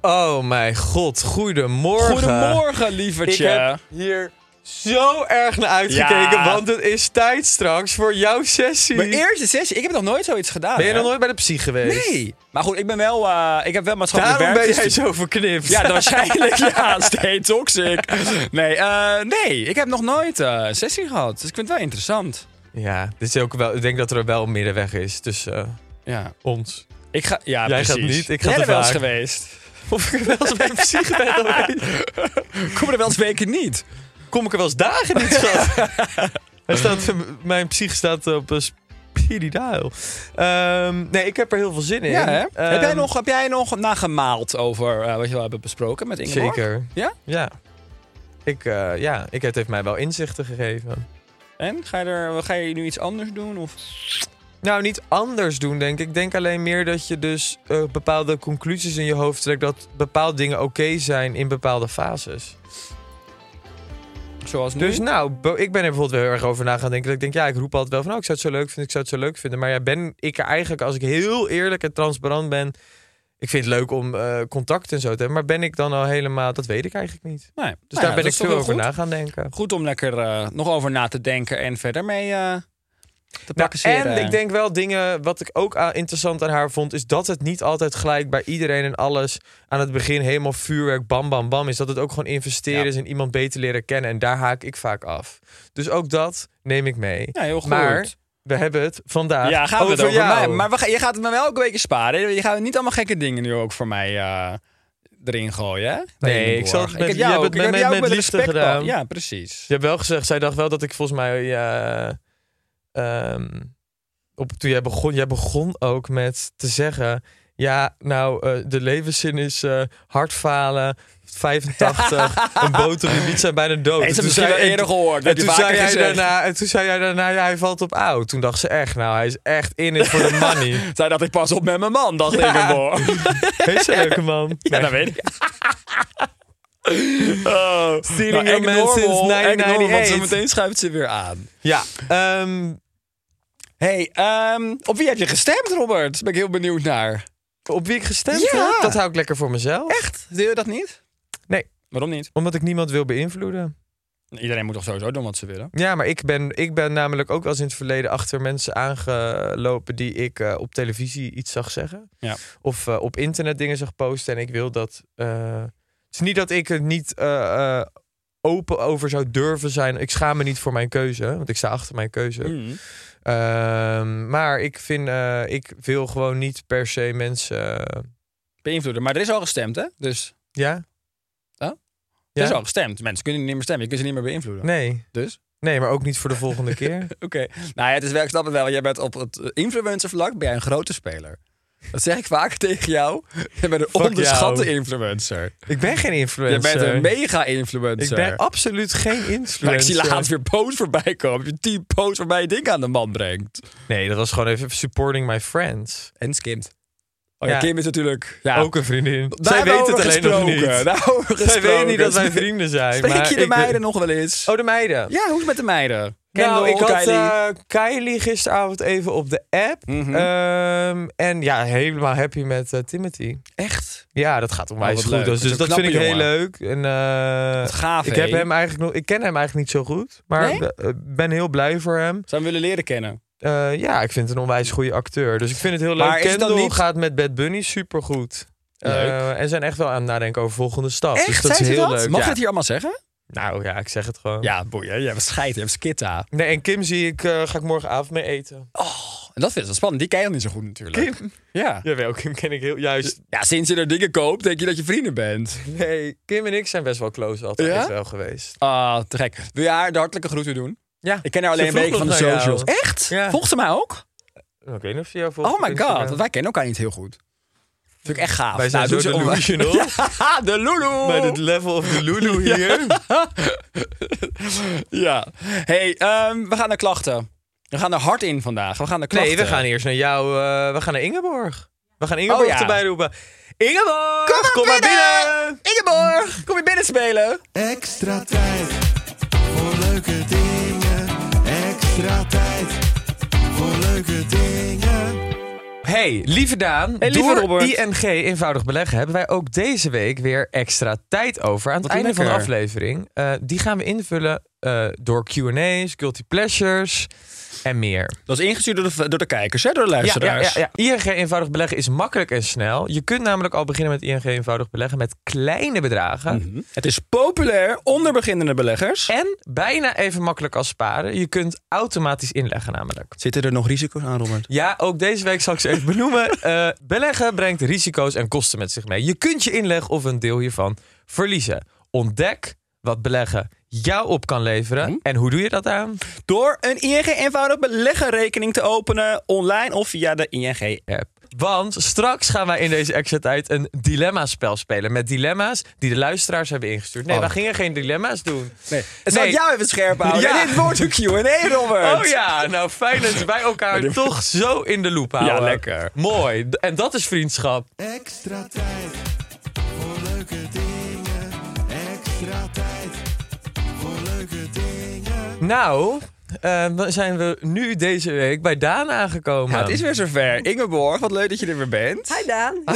Oh mijn god, goedemorgen. Goedemorgen, Ik lievertje. heb hier zo erg naar uitgekeken, Ja. want het is tijd straks voor jouw sessie. Mijn eerste sessie. Ik heb nog nooit zoiets gedaan. ben je hè? nog nooit bij de psych geweest? Nee. Maar goed, ik ben wel... eh, ik heb wel maatschappelijk Daarom ben werk. jij dus- zo verknipt. Ja, waarschijnlijk. ja, stay toxic. Nee, eh, nee, ik heb nog nooit eh, een sessie gehad. Dus ik vind het wel interessant. Ja, dit is ook wel, ik denk dat er wel een middenweg is tussen eh, Ja. ons. Ik ga, ja, Jij gaat precies. niet, ik ga Ben jij er wel eens geweest? Of ik er wel eens bij een psych ben geweest. Kom er wel eens weken niet? Kom ik er wel eens dagen niet, schat. Hij staat, mijn psych staat op een speedy dial. Ehm, nee, ik heb er heel veel zin in. Ja, hè? heb, jij Ehm, nog, heb jij nog nagemaald over eh, wat je wel hebben besproken met Ingeborg? Zeker. Ja? Ja. Ik, eh, ja, ik, het heeft mij wel inzichten gegeven. En? Ga je, er, ga je nu iets anders doen? Of? Nou, niet anders doen, denk ik. Ik denk alleen meer dat je dus eh, bepaalde conclusies in je hoofd trekt... dat bepaalde dingen oké zijn in bepaalde fases. Zoals nu? Dus nou, ik ben er bijvoorbeeld wel heel erg over na gaan denken. Dat ik denk, ja, ik roep altijd wel van... oh, ik zou het zo leuk vinden, ik zou het zo leuk vinden. Maar ja, ben ik er eigenlijk, als ik heel eerlijk en transparant ben... Ik vind het leuk om eh, contact en zo te hebben. Maar ben ik dan al helemaal... Dat weet ik eigenlijk niet. nee. Dus Nou ja, daar ben ik veel over goed. na gaan denken. Goed om lekker eh, nog over na te denken en verder mee eh, Nou, en ik denk wel dingen, wat ik ook interessant aan haar vond, is dat het niet altijd gelijk bij iedereen en alles aan het begin helemaal vuurwerk, bam, bam, bam is. Dat het ook gewoon investeren Ja. is in iemand beter leren kennen. En daar haak ik vaak af. Dus ook dat neem ik mee. Ja, heel goed. Maar we hebben het vandaag ja, gaan we het over jou. mij. Maar we je gaat het me wel elke week sparen. Je gaat niet allemaal gekke dingen nu ook voor mij eh, erin gooien, hè? Nee, ik zal het met- je hebt het met- liefde gedaan. Ja, precies. Je hebt wel gezegd, zij dacht wel dat ik volgens mij... ja, ehm, op, toen jij begon, jij begon ook met te zeggen... Ja, nou, eh, de levenszin is eh hard falen, 85, een boter in niet zijn bijna dood. Misschien zei- wel eerder gehoord. En toen, zei jij daarna, en toen zei jij daarna, ja, hij valt op oud. Toen dacht ze echt, nou, hij is echt in it for the money. Zij dat ik pas op met mijn man, dacht Ja. Ingeborg. Heet ze leuke man? Ja, Nee. dat weet ik. Oh. Stealing Nou, your man act since Want 1998. zo meteen schuift ze weer aan. Ja, ehm, hey, ehm, op wie heb je gestemd, Robert? Daar ben ik heel benieuwd naar. op wie ik gestemd Ja. heb, dat hou ik lekker voor mezelf. Echt? Doe je dat niet? Nee. Waarom niet? Omdat ik niemand wil beïnvloeden. Iedereen moet toch sowieso doen wat ze willen? Ja, maar ik ben, ik ben namelijk ook wel eens in het verleden achter mensen aangelopen die ik eh, op televisie iets zag zeggen. Ja. Of eh, op internet dingen zag posten. En ik wil dat. eh, het is niet dat ik er niet eh, eh, open over zou durven zijn. Ik schaam me niet voor mijn keuze, want ik sta achter mijn keuze. Mm. Ehm, maar ik vind, eh, ik wil gewoon niet per se mensen. Beïnvloeden. Maar er is al gestemd, hè? Dus ja? Huh? Ja? er is al gestemd. Mensen kunnen niet meer stemmen. Je kunt ze niet meer beïnvloeden. Nee. Dus? Nee, maar ook niet voor de volgende keer. Oké. Nou ja, het is wel, ik snap het wel. Jij bent op het influencer vlak ben jij een grote speler. Dat zeg ik vaker tegen jou. Je bent een Fuck onderschatte jou. influencer. Ik ben geen Je influencer. bent een Ik mega-influencer. ben absoluut geen influencer. Maar ik zie laatst weer posts voorbij komen. Je tien posts waarbij je dingen aan de man brengt. Nee, dat was gewoon even supporting my friends. En skimt. Oh ja, Ja. Kim is natuurlijk... Ja. Ook een vriendin. Daar Zij hebben we weet het over alleen nog gesproken. niet. Daar hebben we over Zij gesproken. weet niet dat wij vrienden zijn. Spreek maar je de ik- meiden nog wel eens? Oh, de meiden. Ja, hoe is het met de meiden? Nou, ik had Kylie. eh, Kylie gisteravond even op de app. Mhm. Ehm, en ja, helemaal happy met eh, Timothy. Echt? Ja, dat gaat onwijs Oh, goed. leuk. Dus, Dat vind ik heel leuk. En, Wat gaaf, ik, heb hem eigenlijk nog, ik ken hem eigenlijk niet zo goed. Maar Nee? ik ben heel blij voor hem. Zou hem willen leren kennen? Ja, ik vind het een onwijs goede acteur. Dus ik vind het heel leuk. Maar Kendall niet- gaat met Bad Bunny supergoed. En zijn echt wel aan het nadenken over volgende stap. Echt? Dus dat is heel dat? leuk. Mag ja. je het hier allemaal zeggen? Nou ja, ik zeg het gewoon. Ja, boeien. Je hebt scheid, je hebt skitta. Nee, en Kim zie ik, eh, ga ik morgenavond mee eten. En dat vind ik wel spannend. Die ken je niet zo goed natuurlijk. Kim? Ja. Jawel, Kim ken ik heel juist. Ja, sinds je er dingen koopt, denk je dat je vrienden bent. Nee, Kim en ik zijn best wel close altijd Ja? wel geweest. Ah, te gek. Wil je haar de hartelijke groeten doen? Ja, Ik ken haar alleen een beetje van de jou. socials. Echt? Ja. Volgt ze mij ook? ik weet niet of ze jou volgt Oh my god, want wij kennen elkaar niet heel goed. Vind ik echt gaaf. Wij zijn Nou, zo delusional. Ja, de Lulu. Bij het level of de Lulu hier. Ja. hey, ehm, we gaan naar klachten. We gaan er hard in vandaag. We gaan naar klachten. Nee, we gaan eerst naar jou. eh, we gaan naar Ingeborg. We gaan Ingeborg Oh, ja. erbij roepen. Ingeborg, kom, maar binnen. Ingeborg, kom je binnen spelen? Extra tijd voor leuke dingen. Extra tijd Hey, lieve Daan. Hey, lieve door Robert. ING eenvoudig beleggen hebben wij ook deze week weer extra tijd over. Aan het Wat einde van de aflevering. Eh, die gaan we invullen eh, door Q&A's, guilty pleasures en meer. Dat is ingestuurd door de, door de kijkers, hè? door de Ja, ja, luisteraars. ja, ja. ING eenvoudig beleggen is makkelijk en snel. Je kunt namelijk al beginnen met ING eenvoudig beleggen met kleine bedragen. Mhm. Het is populair onder beginnende beleggers. En bijna even makkelijk als sparen. Je kunt automatisch inleggen namelijk. Zitten er nog risico's aan, Robert? Ja, ook deze week zal ik ze even benoemen. Eh, beleggen brengt risico's en kosten met zich mee. Je kunt je inleg of een deel hiervan verliezen. Ontdek wat beleggen jou op kan leveren. Hm? En hoe doe je dat aan? Door een ING eenvoudig beleggenrekening te openen, online of via de ING App. Want straks gaan wij in deze extra tijd een dilemma-spel spelen. Met dilemma's die de luisteraars hebben ingestuurd. Nee, Oh. wij gingen geen dilemma's doen. Nee. Het Nee. ik jou even scherp houden. Ja. En dit wordt een Q&A, Robert. Oh ja, nou fijn dat wij elkaar toch zo in de loop houden. Ja, lekker. Mooi. En dat is vriendschap. Extra tijd voor leuke dingen. Nou, eh, we zijn we nu deze week bij Daan aangekomen. Ja, het is weer zover. Ingeborg, wat leuk dat je er weer bent. Hi Daan.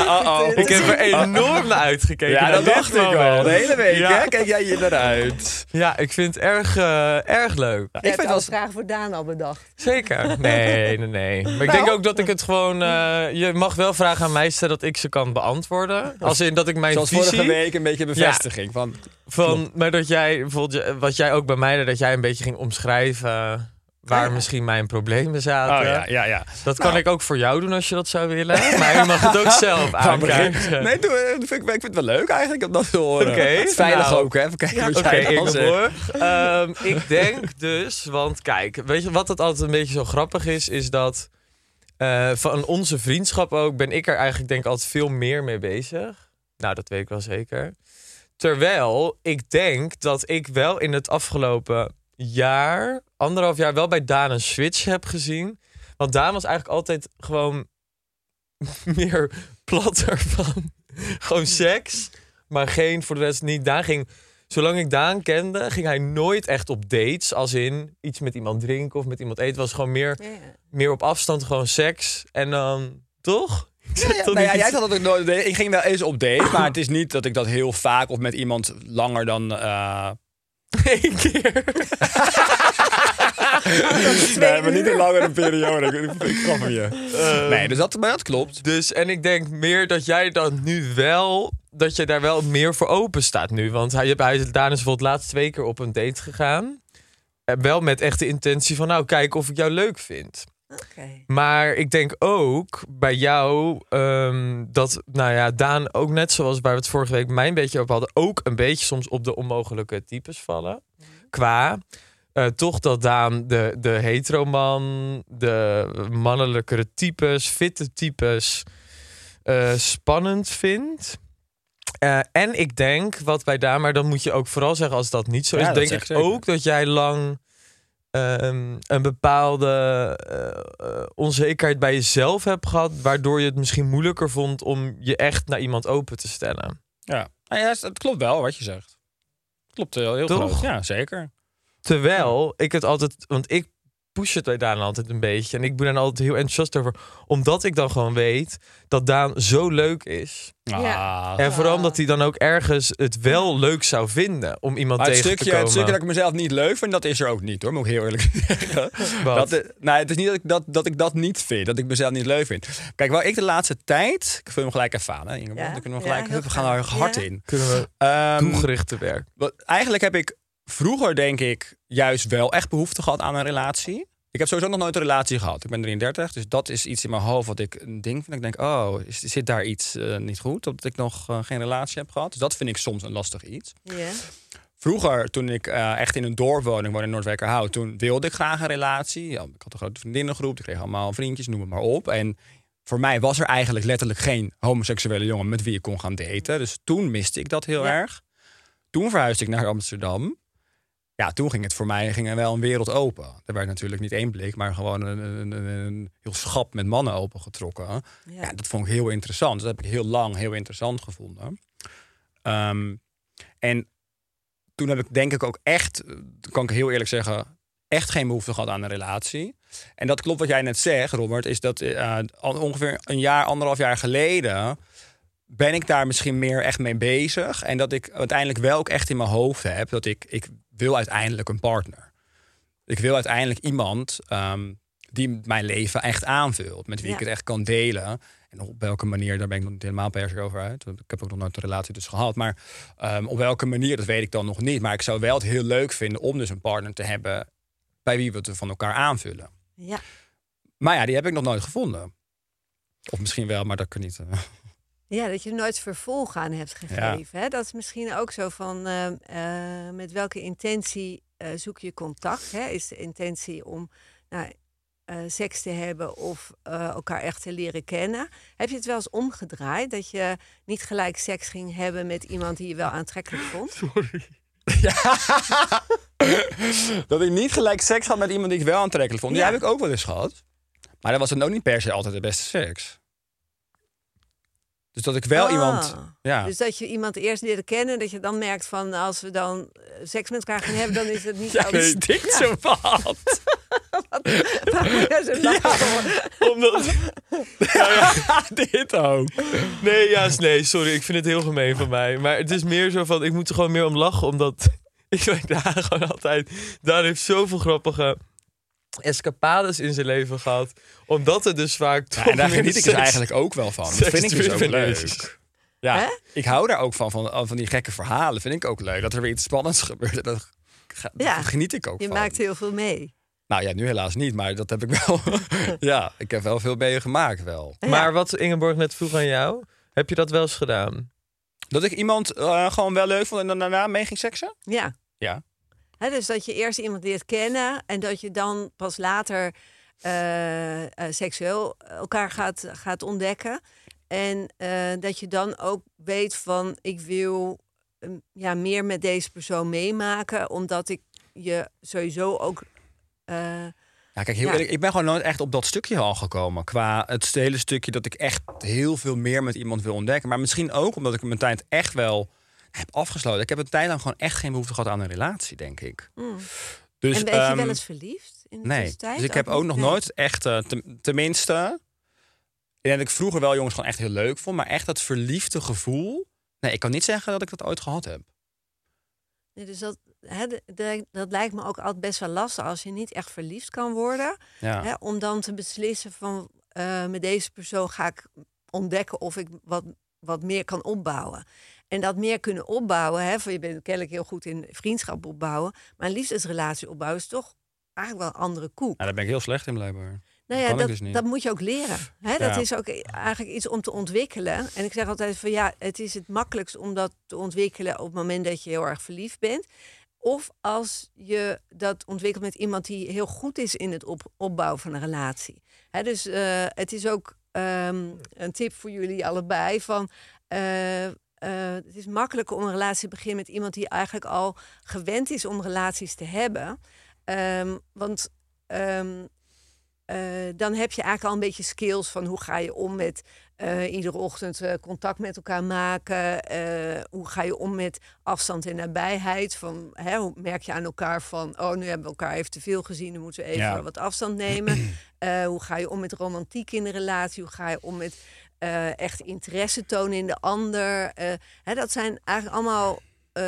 Oh, oh. Ik heb er enorm naar uitgekeken. Ja, dat dacht ik al. De hele week, Ja. hè? Kijk jij hier naar uit. Ja, ik vind het erg, eh, erg leuk. Ik vind wel- vragen voor Daan al bedacht. Zeker. Nee, nee, nee. Maar ik denk ook dat ik het gewoon... eh, je mag wel vragen aan mij stellen dat ik ze kan beantwoorden. Als in dat ik mijn Zoals visie... vorige week een beetje bevestiging van... Van, maar dat jij, bijvoorbeeld, je- wat jij ook bij mij deed, dat jij een beetje ging omschrijven waar Ah, ja. misschien mijn problemen zaten. Oh ja, ja, ja. Dat kan Nou. ik ook voor jou doen als je dat zou willen. Maar je mag het ook zelf aankijken. Nee, doe, eh, vind ik, ik vind het wel leuk eigenlijk om dat te horen. Is veilig nou. ook, hè? Even kijken wat jij zegt. Ingeborg. Ehm, ik denk dus, want kijk, weet je wat het altijd een beetje zo grappig is, is dat eh, van onze vriendschap ook ben ik er eigenlijk denk ik altijd veel meer mee bezig. Nou, dat weet ik wel zeker. Terwijl ik denk dat ik wel in het afgelopen jaar, anderhalf jaar, wel bij Daan een switch heb gezien. Want Daan was eigenlijk altijd gewoon meer platter van gewoon seks, maar geen voor de rest niet. Daan ging, zolang ik Daan kende, ging hij nooit echt op dates, als in iets met iemand drinken of met iemand eten. Het was gewoon meer, meer op afstand, gewoon seks. En dan, toch? Ik Ja, toch nou ja, jij had dat ook nooit. Ik ging wel eens op date, maar het is niet dat ik dat heel vaak of met iemand langer dan. eh Eén keer. nee, maar niet een langere periode. Ik, snap hem je. nee, dus dat, maar dat klopt. Dus, en ik denk meer dat jij dan nu wel, dat je daar wel meer voor open staat nu. Want hij, hij is Daan is bijvoorbeeld laatst twee keer op een date gegaan. En wel met echt de intentie van, nou, kijk of ik jou leuk vind. Oké. Maar ik denk ook bij jou ehm, dat, nou ja, Daan ook net zoals waar we het vorige week mij een beetje op hadden, ook een beetje soms op de onmogelijke types vallen. Qua, eh, toch dat Daan de, de heteroman, de mannelijkere types, fitte types eh, spannend vindt. Eh, en ik denk, wat bij Daan, maar dan moet je ook vooral zeggen als dat niet zo Ja, is, denk ik zeker. ook dat jij lang ehm, een bepaalde eh, eh, onzekerheid bij jezelf hebt gehad, waardoor je het misschien moeilijker vond om je echt naar iemand open te stellen. Ja, nou ja, het klopt wel wat je zegt. Klopt heel, heel Toch? groot. Ja, zeker. Terwijl ik het altijd, want ik push het bij Daan altijd een beetje. En ik ben er altijd heel enthousiast over. Omdat ik dan gewoon weet dat Daan zo leuk is. Ah. En vooral omdat hij dan ook ergens het wel leuk zou vinden om iemand Maar tegen stukje, te komen. het stukje dat ik mezelf niet leuk vind, dat is er ook niet hoor, moet ik heel eerlijk zeggen. Wat? Dat, eh, nou, het is niet dat ik dat, dat ik dat niet vind, dat ik mezelf niet leuk vind. Kijk, waar ik de laatste tijd, ik vul hem gelijk even aan, hè, Ingeborg, Ja, dan kunnen we ja, gelijk, heel we gaan er hard Ja. in. Kunnen we Ehm, werk. wat- eigenlijk heb ik vroeger, denk ik, juist wel echt behoefte gehad aan een relatie. Ik heb sowieso nog nooit een relatie gehad. Ik ben 33, dus dat is iets in mijn hoofd wat ik een ding vind. Ik denk, oh, is, zit daar iets eh, niet goed? Dat ik nog eh, geen relatie heb gehad. Dus dat vind ik soms een lastig iets. Vroeger, toen ik eh, echt in een dorpwoning woonde in Noordwijkerhout, toen wilde ik graag een relatie. Ja, ik had een grote vriendinnengroep, ik kreeg allemaal vriendjes, noem het maar op. En voor mij was er eigenlijk letterlijk geen homoseksuele jongen met wie ik kon gaan daten. Dus toen miste ik dat heel Ja. erg. Toen verhuisde ik naar Amsterdam. Ja, toen ging het voor mij ging er wel een wereld open. Er werd natuurlijk niet één blik, maar gewoon een, een, een, heel schap met mannen opengetrokken. Ja. Ja, dat vond ik heel interessant. Dat heb ik heel lang heel interessant gevonden. Ehm, en toen heb ik denk ik ook echt, kan ik heel eerlijk zeggen, echt geen behoefte gehad aan een relatie. En dat klopt wat jij net zegt, Robert, is dat al ongeveer een jaar, anderhalf jaar geleden ben ik daar misschien meer echt mee bezig. En dat ik uiteindelijk wel ook echt in mijn hoofd heb dat ik, ik wil uiteindelijk een partner. Ik wil uiteindelijk iemand ehm, die mijn leven echt aanvult. Met wie Ja. ik het echt kan delen. En op welke manier, daar ben ik nog niet helemaal per se over uit. Ik heb ook nog nooit een relatie dus gehad. Maar ehm, op welke manier, dat weet ik dan nog niet. Maar ik zou wel het heel leuk vinden om dus een partner te hebben... bij wie we het van elkaar aanvullen. Ja. Maar ja, die heb ik nog nooit gevonden. Of misschien wel, maar dat kan niet. eh. Ja, dat je nooit vervolg aan hebt gegeven. Hè? Dat is misschien ook zo van eh, eh, met welke intentie eh, zoek je contact? Hè? Is de intentie om nou, eh, seks te hebben of elkaar echt te leren kennen? Heb je het wel eens omgedraaid dat je niet gelijk seks ging hebben met iemand die je wel aantrekkelijk vond? dat ik niet gelijk seks had met iemand die ik wel aantrekkelijk vond. Die Ja. heb ik ook wel eens gehad. Maar dat was dan ook niet per se altijd de beste seks. Dus dat ik wel Ah. iemand... Ja. Dus dat je iemand eerst leerde kennen, dat je dan merkt van als we dan eh, seks met elkaar gaan hebben, dan is het niet Ja, zo. stinkt zo wat. Lachen? Omdat... ja, dit ook. Nee, ja, nee, sorry. Ik vind het heel gemeen van mij. Maar het is meer zo van, ik moet er gewoon meer om lachen, omdat ik weet daar gewoon altijd... Daan heeft zoveel grappige escapades in zijn leven gehad. Omdat het dus vaak Ja, en daar geniet ik dus seks- eigenlijk ook wel van. Dat vind ik dus ook leuk. Ja, Hè? ik hou daar ook van, van, van die gekke verhalen. Vind ik ook leuk. Dat er weer iets spannends gebeurt. Dat, Ja, geniet ik ook Je van. maakt heel veel mee. Nou ja, nu helaas niet, maar dat heb ik wel. ja, ik heb wel veel meegemaakt wel. Maar wat Ingeborg net vroeg aan jou, heb je dat wel eens gedaan? Dat ik iemand eh, gewoon wel leuk vond en dan daarna mee ging seksen? Ja. Ja. Dus dat je eerst iemand leert kennen en dat je dan pas later eh, eh, seksueel elkaar gaat, gaat ontdekken. En eh, dat je dan ook weet van ik wil ehm, ja, meer met deze persoon meemaken, omdat ik je sowieso ook. Ja, kijk, heel Ja. eerlijk, ik ben gewoon nooit echt op dat stukje al gekomen. Qua het hele stukje dat ik echt heel veel meer met iemand wil ontdekken. Maar misschien ook omdat ik mijn tijd echt wel heb afgesloten. Ik heb een tijd lang gewoon echt geen behoefte gehad aan een relatie, denk ik. mm. Dus, en ben je ehm, wel eens verliefd in de Nee, tussentijd? dus ik heb ook nog Nee. nooit echt, eh, ten- tenminste... En dat ik vroeger wel jongens gewoon echt heel leuk vond. Maar echt dat verliefde gevoel... Nee, ik kan niet zeggen dat ik dat ooit gehad heb. Nee, dus dat, hè, de- de- dat lijkt me ook altijd best wel lastig als je niet echt verliefd kan worden. Ja. Om dan te beslissen van eh, met deze persoon ga ik ontdekken of ik wat, wat meer kan opbouwen. En dat meer kunnen opbouwen, hè, voor je bent kennelijk heel goed in vriendschap opbouwen, maar een liefdesrelatie opbouwen is toch eigenlijk wel een andere koek. Nou, daar ben ik heel slecht in blijkbaar. Nou dat ja, ik dat, dus dat moet je ook leren. Hè? Dat Ja. is ook eigenlijk iets om te ontwikkelen. En ik zeg altijd van ja, het is het makkelijkst om dat te ontwikkelen op het moment dat je heel erg verliefd bent. Of als je dat ontwikkelt met iemand die heel goed is in het op, opbouwen van een relatie. Hè, dus eh, het is ook ehm, een tip voor jullie allebei van. eh, eh, het is makkelijker om een relatie te beginnen met iemand die eigenlijk al gewend is om relaties te hebben. Ehm, want ehm, eh, dan heb je eigenlijk al een beetje skills van hoe ga je om met eh, iedere ochtend eh, contact met elkaar maken. eh, hoe ga je om met afstand en nabijheid. Van, hè, hoe merk je aan elkaar van, oh nu hebben we elkaar even te veel gezien, dan moeten we even Ja. wat afstand nemen. Hoe ga je om met romantiek in de relatie? Hoe ga je om met echt interesse tonen in de ander? Hè, dat zijn eigenlijk allemaal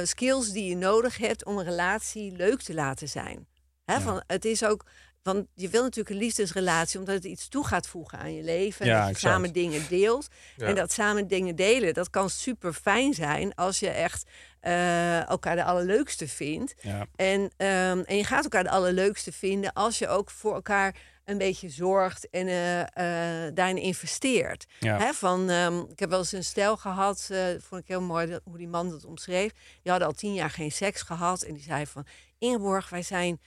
skills die je nodig hebt om een relatie leuk te laten zijn. Hè, van, het is ook, want je wil natuurlijk een liefdesrelatie omdat het iets toe gaat voegen aan je leven. En Ja, dat je exact. samen dingen deelt. Ja. En dat samen dingen delen, dat kan super fijn zijn als je echt eh, elkaar de allerleukste vindt. Ja. En, ehm, en je gaat elkaar de allerleukste vinden als je ook voor elkaar een beetje zorgt en eh, eh, daarin investeert. Ja. Hè, van, ehm, ik heb wel eens een stel gehad, eh, vond ik heel mooi dat- hoe die man dat omschreef. Die hadden al tien jaar geen seks gehad en die zei van... Ingeborg, wij zijn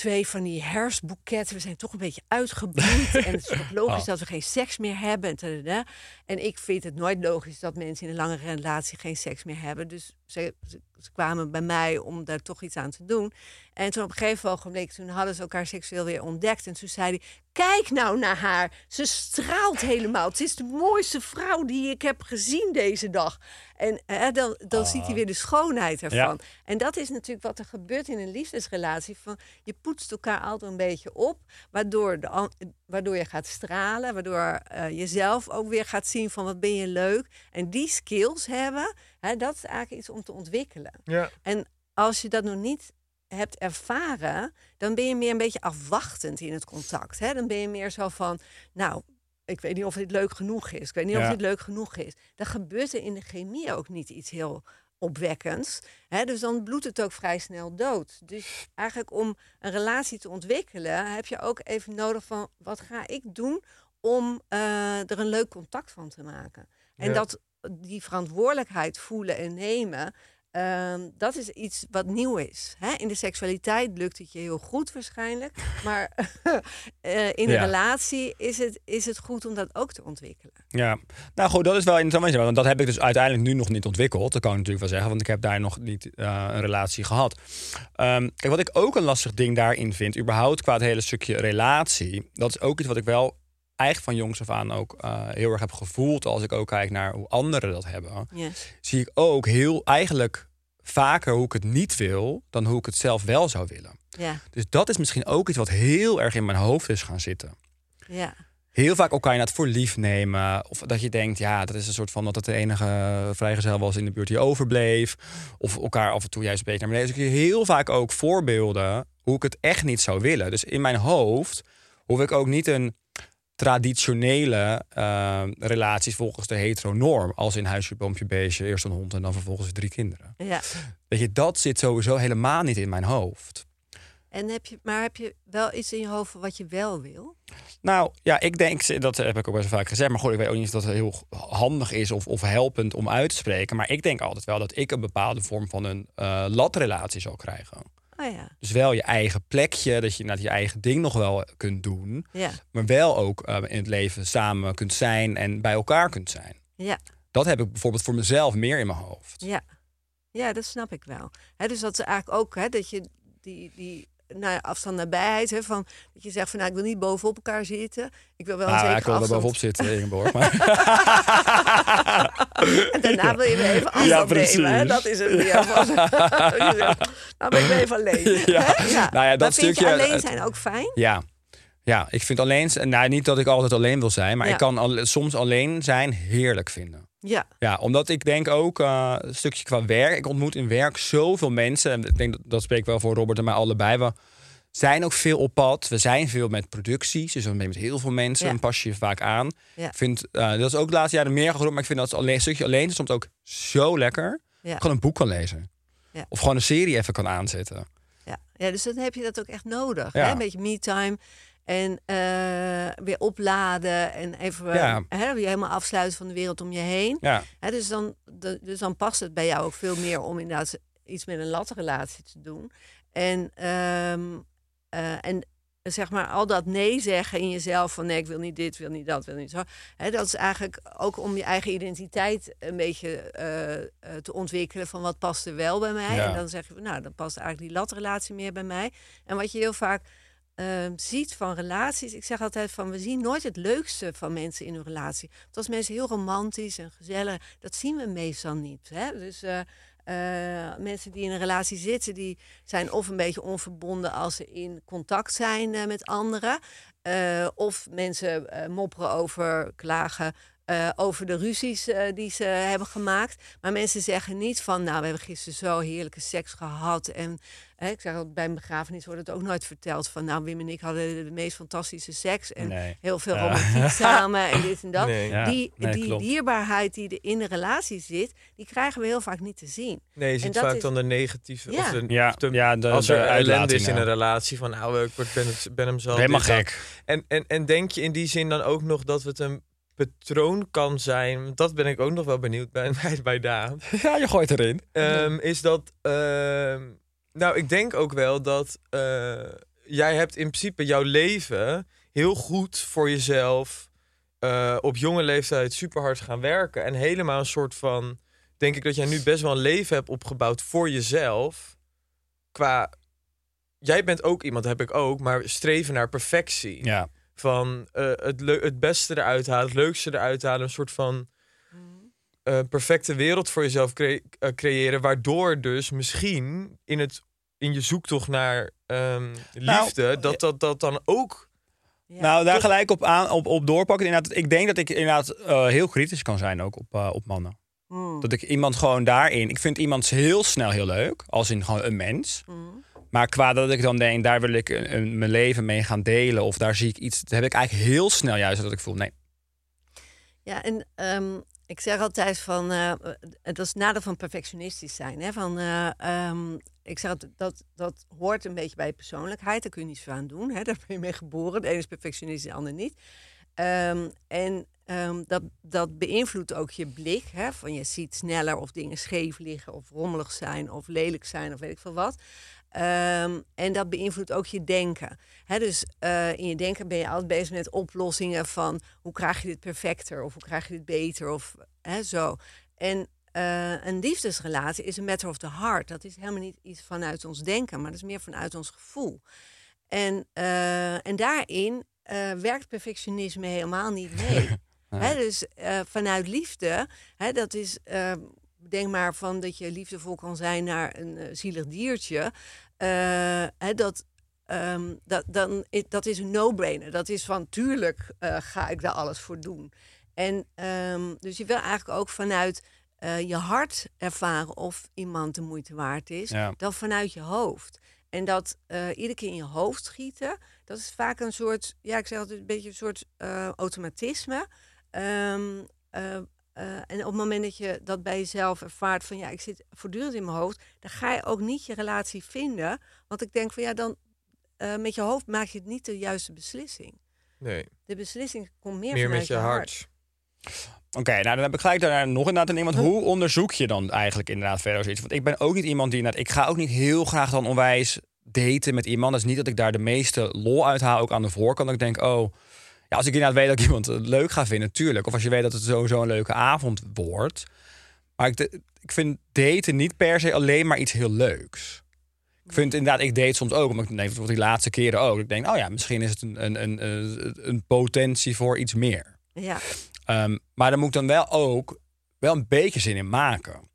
twee van die herfstboeketten. We zijn toch een beetje uitgebloed. en het is toch logisch Oh. dat we geen seks meer hebben. En, en ik vind het nooit logisch dat mensen in een lange relatie geen seks meer hebben. Dus ze, ze, ze kwamen bij mij om daar toch iets aan te doen. En toen op een gegeven ogenblik, toen hadden ze elkaar seksueel weer ontdekt. En toen zei hij, kijk nou naar haar. Ze straalt helemaal. Het is de mooiste vrouw die ik heb gezien deze dag. En eh, dan, dan ziet hij weer de schoonheid ervan. Ja. En dat is natuurlijk wat er gebeurt in een liefdesrelatie. Van, je poetst elkaar altijd een beetje op, waardoor, de, waardoor je gaat stralen, waardoor eh, je zelf ook weer gaat zien van wat ben je leuk. En die skills hebben, hè, dat is eigenlijk iets om te ontwikkelen. Ja. En als je dat nog niet hebt ervaren, dan ben je meer een beetje afwachtend in het contact. Hè? Dan ben je meer zo van, nou, ik weet niet of dit leuk genoeg is. Ik weet niet of dit leuk genoeg is. Dan gebeurt er in de chemie ook niet iets heel opwekkends. Hè? Dus dan bloedt het ook vrij snel dood. Dus eigenlijk om een relatie te ontwikkelen, heb je ook even nodig van, wat ga ik doen om eh, er een leuk contact van te maken. En Ja. dat die verantwoordelijkheid voelen en nemen, ehm, dat is iets wat nieuw is. Hè? In de seksualiteit lukt het je heel goed waarschijnlijk. Maar eh, in een Ja. relatie is het, is het goed om dat ook te ontwikkelen. Ja, nou goed, dat is wel interessant. Want dat heb ik dus uiteindelijk nu nog niet ontwikkeld. Dat kan ik natuurlijk wel zeggen, want ik heb daar nog niet eh, een relatie gehad. Ehm, kijk, wat ik ook een lastig ding daarin vind, überhaupt qua het hele stukje relatie, dat is ook iets wat ik wel eigenlijk van jongs af aan ook eh, heel erg heb gevoeld. Als ik ook kijk naar hoe anderen dat hebben, Yes. zie ik ook heel eigenlijk vaker hoe ik het niet wil dan hoe ik het zelf wel zou willen. Ja, Dus dat is misschien ook iets wat heel erg in mijn hoofd is gaan zitten ja, heel vaak elkaar inderdaad voor lief nemen. Of dat je denkt, ja, dat is een soort van dat het de enige vrijgezel was in de buurt die overbleef. Of elkaar af en toe juist een beetje naar beneden. Dus ik zie heel vaak ook voorbeelden hoe ik het echt niet zou willen. Dus in mijn hoofd hoef ik ook niet een traditionele eh, relaties volgens de heteronorm. Als in huisje, boompje, beestje, eerst een hond en dan vervolgens drie kinderen. ja. Weet je, dat zit sowieso helemaal niet in mijn hoofd. En heb je, maar heb je wel iets in je hoofd wat je wel wil? Nou ja, ik denk, dat heb ik ook best wel vaak gezegd. Maar goed, ik weet ook niet of dat heel handig is of, of helpend om uit te spreken. Maar ik denk altijd wel dat ik een bepaalde vorm van een eh, latrelatie zal krijgen. Oh ja, Dus wel je eigen plekje, dat je naar je eigen ding nog wel kunt doen. ja, Maar wel ook eh, in het leven samen kunt zijn en bij elkaar kunt zijn. ja. Dat heb ik bijvoorbeeld voor mezelf meer in mijn hoofd. Ja, ja dat snap ik wel. Dus dat is eigenlijk ook hè, dat je die, die nou ja, afstand nabijheid, hè, van, dat je zegt van nou, ik wil niet bovenop elkaar zitten. Ik wil wel een Nou, ja, zekere ik wil er bovenop zitten, Ingeborg. Maar... En daarna wil je weer even afstand Ja, precies. nemen. Hè? Dat is het je zegt, nou ben ik weer even alleen. Ja. Ja. Nou ja, dat maar vind je stukje, alleen zijn ook fijn? Ja. Ja, ik vind alleen... Nou, niet dat ik altijd alleen wil zijn, maar Ja. ik kan al, soms alleen zijn heerlijk vinden. Ja, Ja, omdat ik denk ook eh, een stukje qua werk. Ik ontmoet in werk zoveel mensen. En ik denk dat, dat spreekt wel voor Robert en mij allebei. We zijn ook veel op pad. We zijn veel met producties. Dus je met heel veel mensen Ja. en pas je vaak aan. Ja. Ik vind, eh, dat is ook de laatste jaren meer gegroeid. Maar ik vind dat alleen, een stukje alleen soms ook zo lekker. Ja. Gewoon een boek kan lezen. Ja. Of gewoon een serie even kan aanzetten. ja. ja, dus dan heb je dat ook echt nodig. Hè? Een beetje me-time. En eh, weer opladen. En even Ja. hè, weer helemaal afsluiten van de wereld om je heen. Ja, Hè, dus, dan, dus dan past het bij jou ook veel meer om inderdaad iets met een lattenrelatie te doen. En, ehm, eh, en zeg maar al dat nee zeggen in jezelf van nee, ik wil niet dit, wil niet dat, wil niet zo. Hè, dat is eigenlijk ook om je eigen identiteit een beetje eh, te ontwikkelen van wat past er wel bij mij. Ja. En dan zeg je nou, dan past eigenlijk die latrelatie meer bij mij. En wat je heel vaak ehm, ziet van relaties, ik zeg altijd van we zien nooit het leukste van mensen in hun relatie. Want als mensen heel romantisch en gezellig, dat zien we meestal niet. Hè? Dus eh, eh, mensen die in een relatie zitten, die zijn of een beetje onverbonden als ze in contact zijn eh, met anderen. Of mensen mopperen over, klagen over de ruzies die ze hebben gemaakt. Maar mensen zeggen niet van, nou, we hebben gisteren zo heerlijke seks gehad. En hè, ik zeg altijd, bij een begrafenis wordt het ook nooit verteld van, nou, Wim en ik hadden de, meest fantastische seks. En Nee. heel veel Ja. romantiek samen en dit en dat. Nee. Ja, die nee, die klopt. dierbaarheid die er in de relatie zit, die krijgen we heel vaak niet te zien. Nee, je En ziet vaak is- dan de negatieve... Ja. Of de, Ja, of de- ja, de, als er ellende is in een relatie van, nou, ik word- ben, het, ben hem zo. Helemaal gek. En, en, en denk je in die zin dan ook nog dat het een patroon kan zijn? Dat ben ik ook nog wel benieuwd bij, bij, bij Daan. Ja, je gooit erin. Ehm, is dat. ehm, nou, ik denk ook wel dat. eh, jij hebt in principe jouw leven heel goed voor jezelf. eh, op jonge leeftijd super hard gaan werken. En helemaal een soort van. Denk ik dat jij nu best wel een leven hebt opgebouwd voor jezelf. Qua. Jij bent ook iemand, heb ik ook, maar streven naar perfectie Ja. van eh, het, het beste eruit halen, het leukste eruit halen, een soort van eh, perfecte wereld voor jezelf cre- eh, creëren, waardoor dus misschien in, het, in je zoektocht naar ehm, Nou, liefde, dat, dat dat dan ook... Ja. Nou, daar gelijk op, aan, op, op doorpakken. Inderdaad, ik denk dat ik inderdaad eh, heel kritisch kan zijn ook op, eh, op mannen. Mm. Dat ik iemand gewoon daarin... Ik vind iemand heel snel heel leuk. Als in gewoon een mens. Mm. Maar qua dat ik dan denk, daar wil ik een, een- mijn leven mee gaan delen. Of daar zie ik iets. Dat heb ik eigenlijk heel snel juist dat ik voel, nee. Ja, en ehm, ik zeg altijd van, eh, het is het nadeel van perfectionistisch zijn. Hè? Van, eh, ehm, ik zeg altijd, dat, dat hoort een beetje bij je persoonlijkheid. Daar kun je niet zo aan doen. Hè? Daar ben je mee geboren. De ene is perfectionistisch, de ander niet. Ehm, en ehm, dat, dat beïnvloedt ook je blik. Hè? Van je ziet sneller of dingen scheef liggen, of rommelig zijn, of lelijk zijn, of weet ik veel wat. Ehm, en dat beïnvloedt ook je denken. Dus eh, in je denken ben je altijd bezig met oplossingen van hoe krijg je dit perfecter of hoe krijg je dit beter of zo. En eh, een liefdesrelatie is een matter of the heart. Dat is helemaal niet iets vanuit ons denken, maar dat is meer vanuit ons gevoel. En, eh, en daarin werkt perfectionisme helemaal niet mee. Dus vanuit liefde, dat is, eh, denk maar van dat je liefdevol kan zijn naar een eh, zielig diertje. Eh, hè, dat, ehm, dat, dan, dat is een no-brainer. Dat is van, tuurlijk eh, ga ik daar alles voor doen. En ehm, dus je wil eigenlijk ook vanuit je hart ervaren of iemand de moeite waard is, Ja. dan vanuit je hoofd. En dat iedere keer in je hoofd schieten, dat is vaak een soort, ja, ik zeg altijd een beetje een soort automatisme. Ehm, eh, eh, en op het moment dat je dat bij jezelf ervaart van ja, ik zit voortdurend in mijn hoofd, dan ga je ook niet je relatie vinden. Want ik denk van ja, dan eh, met je hoofd maak je het niet de juiste beslissing. Nee, De beslissing komt meer, meer vanuit met je hart. Oké, nou dan heb ik gelijk daarna nog inderdaad een iemand. Hoe onderzoek je dan eigenlijk inderdaad verder zoiets? Want ik ben ook niet iemand die inderdaad... Ik ga ook niet heel graag dan onwijs daten met iemand. Dat is niet dat ik daar de meeste lol uit haal, ook aan de voorkant. Dat ik denk, oh... Ja, als ik inderdaad weet dat ik iemand leuk ga vinden, natuurlijk. Of als je weet dat het sowieso een leuke avond wordt. Maar ik, de- ik vind daten niet per se alleen maar iets heel leuks. Ik vind inderdaad, ik date soms ook, omdat ik nee, bijvoorbeeld die laatste keren ook. Ik denk, oh ja, misschien is het een, een, een, een, potentie voor iets meer. Ja, Ehm, maar daar moet ik dan wel ook wel een beetje zin in maken.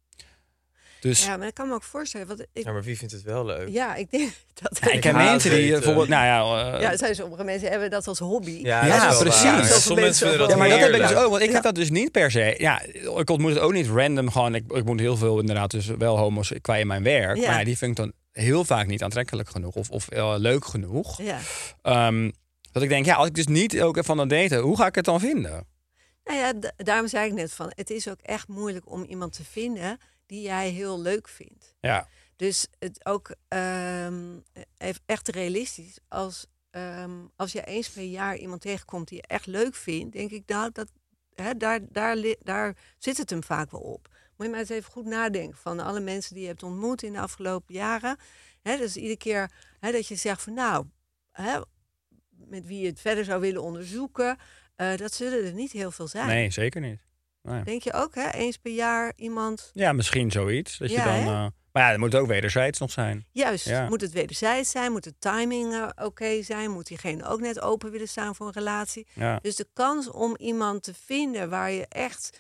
Dus ja, maar ik kan me ook voorstellen. Want ik, Ja, maar wie vindt het wel leuk? ja, ik denk dat. ja, ik heb haat mensen die bijvoorbeeld, nou ja, eh, ja, er zijn sommige mensen hebben dat als hobby. Ja, Ja, precies. Sommige mensen vinden dat ja, maar dat heb ik dus ook. Want ik Ja. heb dat dus niet per se. Ja, ik ontmoet het ook niet random. Gewoon, ik, ik moet heel veel inderdaad dus wel homo's qua in mijn werk. Ja. Maar ja, die vind ik dan heel vaak niet aantrekkelijk genoeg of, of eh, leuk genoeg. Ja. Ehm, dat ik denk, ja, als ik dus niet ook van dat daten, hoe ga ik het dan vinden? Nou ja, da- daarom zei ik net van, het is ook echt moeilijk om iemand te vinden die jij heel leuk vindt. Ja, Dus het ook ehm, echt realistisch. Als, ehm, als je eens per jaar iemand tegenkomt die je echt leuk vindt, denk ik, nou, dat, hè, daar, daar, daar zit het hem vaak wel op. Moet je maar eens even goed nadenken van alle mensen die je hebt ontmoet in de afgelopen jaren. Hè, dus iedere keer hè, dat je zegt van nou, hè, met wie je het verder zou willen onderzoeken, eh, dat zullen er niet heel veel zijn. Nee, zeker niet. Nee. Denk je ook, hè? Eens per jaar iemand. Ja, misschien zoiets. Dat je dan, eh, maar ja, het moet ook wederzijds nog zijn. Juist, Ja. moet het wederzijds zijn? Moet de timing eh, oké zijn? Moet diegene ook net open willen staan voor een relatie? Ja. Dus de kans om iemand te vinden waar je echt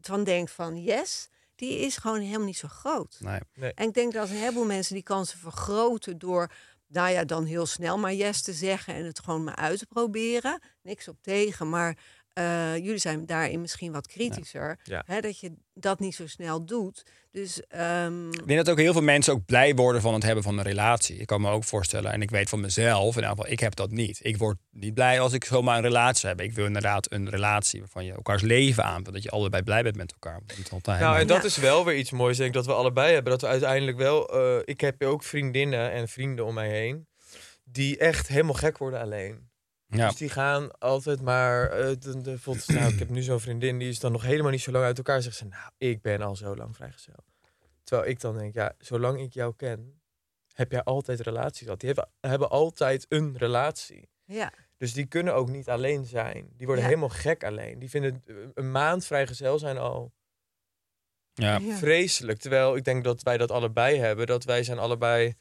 van denkt van yes, die is gewoon helemaal niet zo groot. Nee. En ik denk dat een heleboel mensen die kansen vergroten door, nou ja, dan heel snel maar yes te zeggen en het gewoon maar uit te proberen. Niks op tegen, maar eh, jullie zijn daarin misschien wat kritischer. Ja. Hè, dat je dat niet zo snel doet. Dus ehm, Ik denk dat ook heel veel mensen ook blij worden van het hebben van een relatie. Ik kan me ook voorstellen, en ik weet van mezelf, in ieder geval, ik heb dat niet. Ik word niet blij als ik zomaar een relatie heb. Ik wil inderdaad een relatie waarvan je elkaars leven aanvult. Dat je allebei blij bent met elkaar. Niet altijd. Nou, en dat Ja. is wel weer iets moois, denk ik, dat we allebei hebben. Dat we uiteindelijk wel... eh, ik heb ook vriendinnen en vrienden om mij heen... die echt helemaal gek worden alleen. Ja. Dus die gaan altijd maar... eh, de, de, nou, ik heb nu zo'n vriendin, die is dan nog helemaal niet zo lang uit elkaar. Zegt ze, nou, ik ben al zo lang vrijgezel. Terwijl ik dan denk, ja, zolang ik jou ken... heb jij altijd relaties gehad. Die hebben, hebben altijd een relatie. ja. Dus die kunnen ook niet alleen zijn. Die worden Ja. helemaal gek alleen. Die vinden eh, een maand vrijgezel zijn al. Ja. vreselijk. Terwijl ik denk dat wij dat allebei hebben. Dat wij zijn allebei...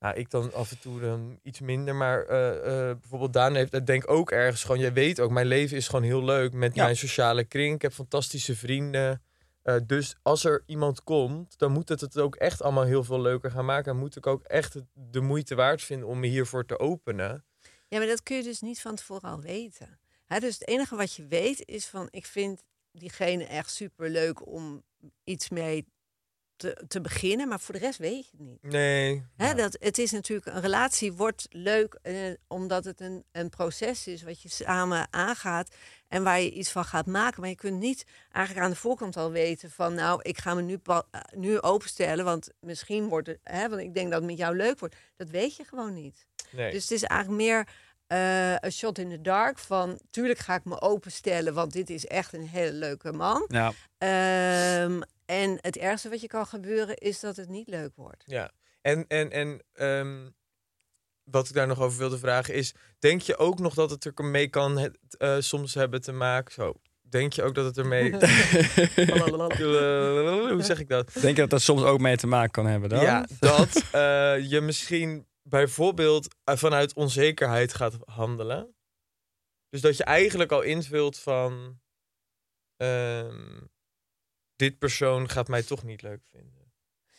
Nou, ik dan af en toe dan iets minder. Maar eh, eh, bijvoorbeeld Daan heeft, ik denk ook ergens gewoon... Jij weet ook, mijn leven is gewoon heel leuk met Ja. mijn sociale kring. Ik heb fantastische vrienden. Eh, dus als er iemand komt, dan moet het het ook echt allemaal heel veel leuker gaan maken. En moet ik ook echt de moeite waard vinden om me hiervoor te openen. Ja, maar dat kun je dus niet van tevoren al weten. Hè, dus het enige wat je weet is van, ik vind diegene echt super leuk om iets mee te, te beginnen, maar voor de rest weet je het niet. Nee. Hè, dat, het is natuurlijk, een relatie wordt leuk eh, omdat het een, een proces is wat je samen aangaat en waar je iets van gaat maken. Maar je kunt niet eigenlijk aan de voorkant al weten van, nou, ik ga me nu, eh, nu openstellen, want misschien wordt het, hè, want ik denk dat het met jou leuk wordt. Dat weet je gewoon niet. nee. Dus het is eigenlijk meer eh, een shot in the dark van, tuurlijk ga ik me openstellen, want dit is echt een hele leuke man. Ja. Ehm, en het ergste wat je kan gebeuren is dat het niet leuk wordt. Ja, en, en, en ehm, wat ik daar nog over wilde vragen is... denk je ook nog dat het er mee kan het, eh, soms hebben te maken... Zo, denk je ook dat het ermee... Hoe zeg ik dat? Denk je dat dat soms ook mee te maken kan hebben dan? Ja, dat eh, je misschien bijvoorbeeld eh, vanuit onzekerheid gaat handelen. Dus dat je eigenlijk al invult van... ehm, dit persoon gaat mij toch niet leuk vinden.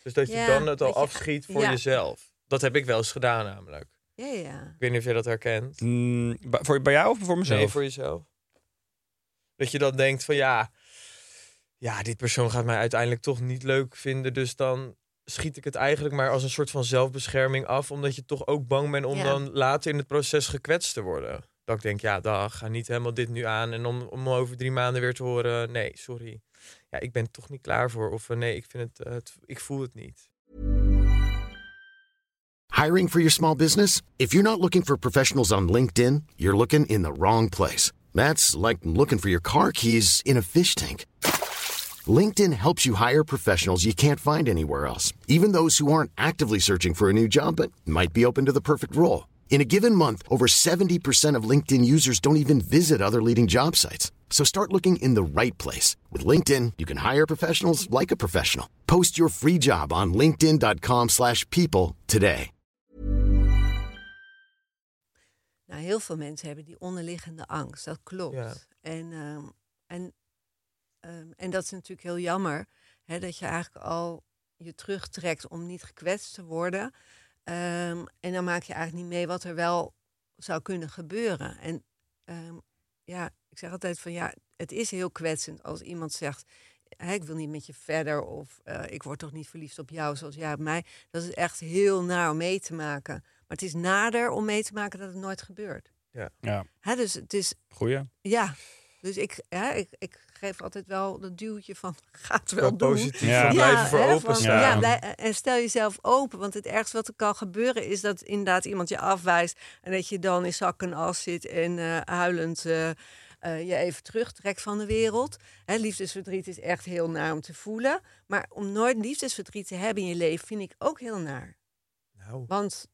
Dus dat je Ja, dan het al je- afschiet voor ja. jezelf. Dat heb ik wel eens gedaan namelijk. Ja, ja. Ik weet niet of je dat herkent. Mm, bij- voor, bij jou of voor mezelf? Nee, voor jezelf. Dat je dan denkt van ja, ja, dit persoon gaat mij uiteindelijk toch niet leuk vinden. Dus dan schiet ik het eigenlijk maar als een soort van zelfbescherming af. Omdat je toch ook bang bent om Ja. dan later in het proces gekwetst te worden. Dat ik denk, ja, dag, ga niet helemaal dit nu aan. En om, om over drie maanden weer te horen, nee, sorry. Ja, ik ben toch niet klaar voor. Of eh, nee, ik, vind het, het, ik voel het niet. Hiring for your small business? If you're not looking for professionals on LinkedIn, you're looking in the wrong place. That's like looking for your car keys in a fish tank. LinkedIn helps you hire professionals you can't find anywhere else, even those who aren't actively searching for a new job but might be open to the perfect role. In a given month, over 70% of LinkedIn users don't even visit other leading job sites. So start looking in the right place. With LinkedIn, you can hire professionals like a professional. Post your free job on linkedin.com/people slash people today. Nou, heel veel mensen hebben die onderliggende angst. Dat klopt. Ja. En, ehm, en, ehm, en dat is natuurlijk heel jammer. Hè, dat je eigenlijk al je terugtrekt om niet gekwetst te worden. Ehm, en dan maak je eigenlijk niet mee wat er wel zou kunnen gebeuren. En ehm, ja, ik zeg altijd van ja, het is heel kwetsend als iemand zegt... "Hè, ik wil niet met je verder of eh, ik word toch niet verliefd op jou zoals jij op mij. Dat is echt heel naar om mee te maken. Maar het is nader om mee te maken dat het nooit gebeurt. Ja, Hè, dus het is, goeie. ja. Dus ik, ja, ik, ik geef altijd wel dat duwtje van gaat wel Wel doen. positief Ja. blijven voor hè, van- openstaan. Ja, blij- en stel jezelf open. Want het ergste wat er kan gebeuren is dat inderdaad iemand je afwijst. En dat je dan in zak en as zit en eh, huilend eh, eh, je even terugtrekt van de wereld. Hè, liefdesverdriet is echt heel naar om te voelen. Maar om nooit liefdesverdriet te hebben in je leven vind ik ook heel naar. Nou. Want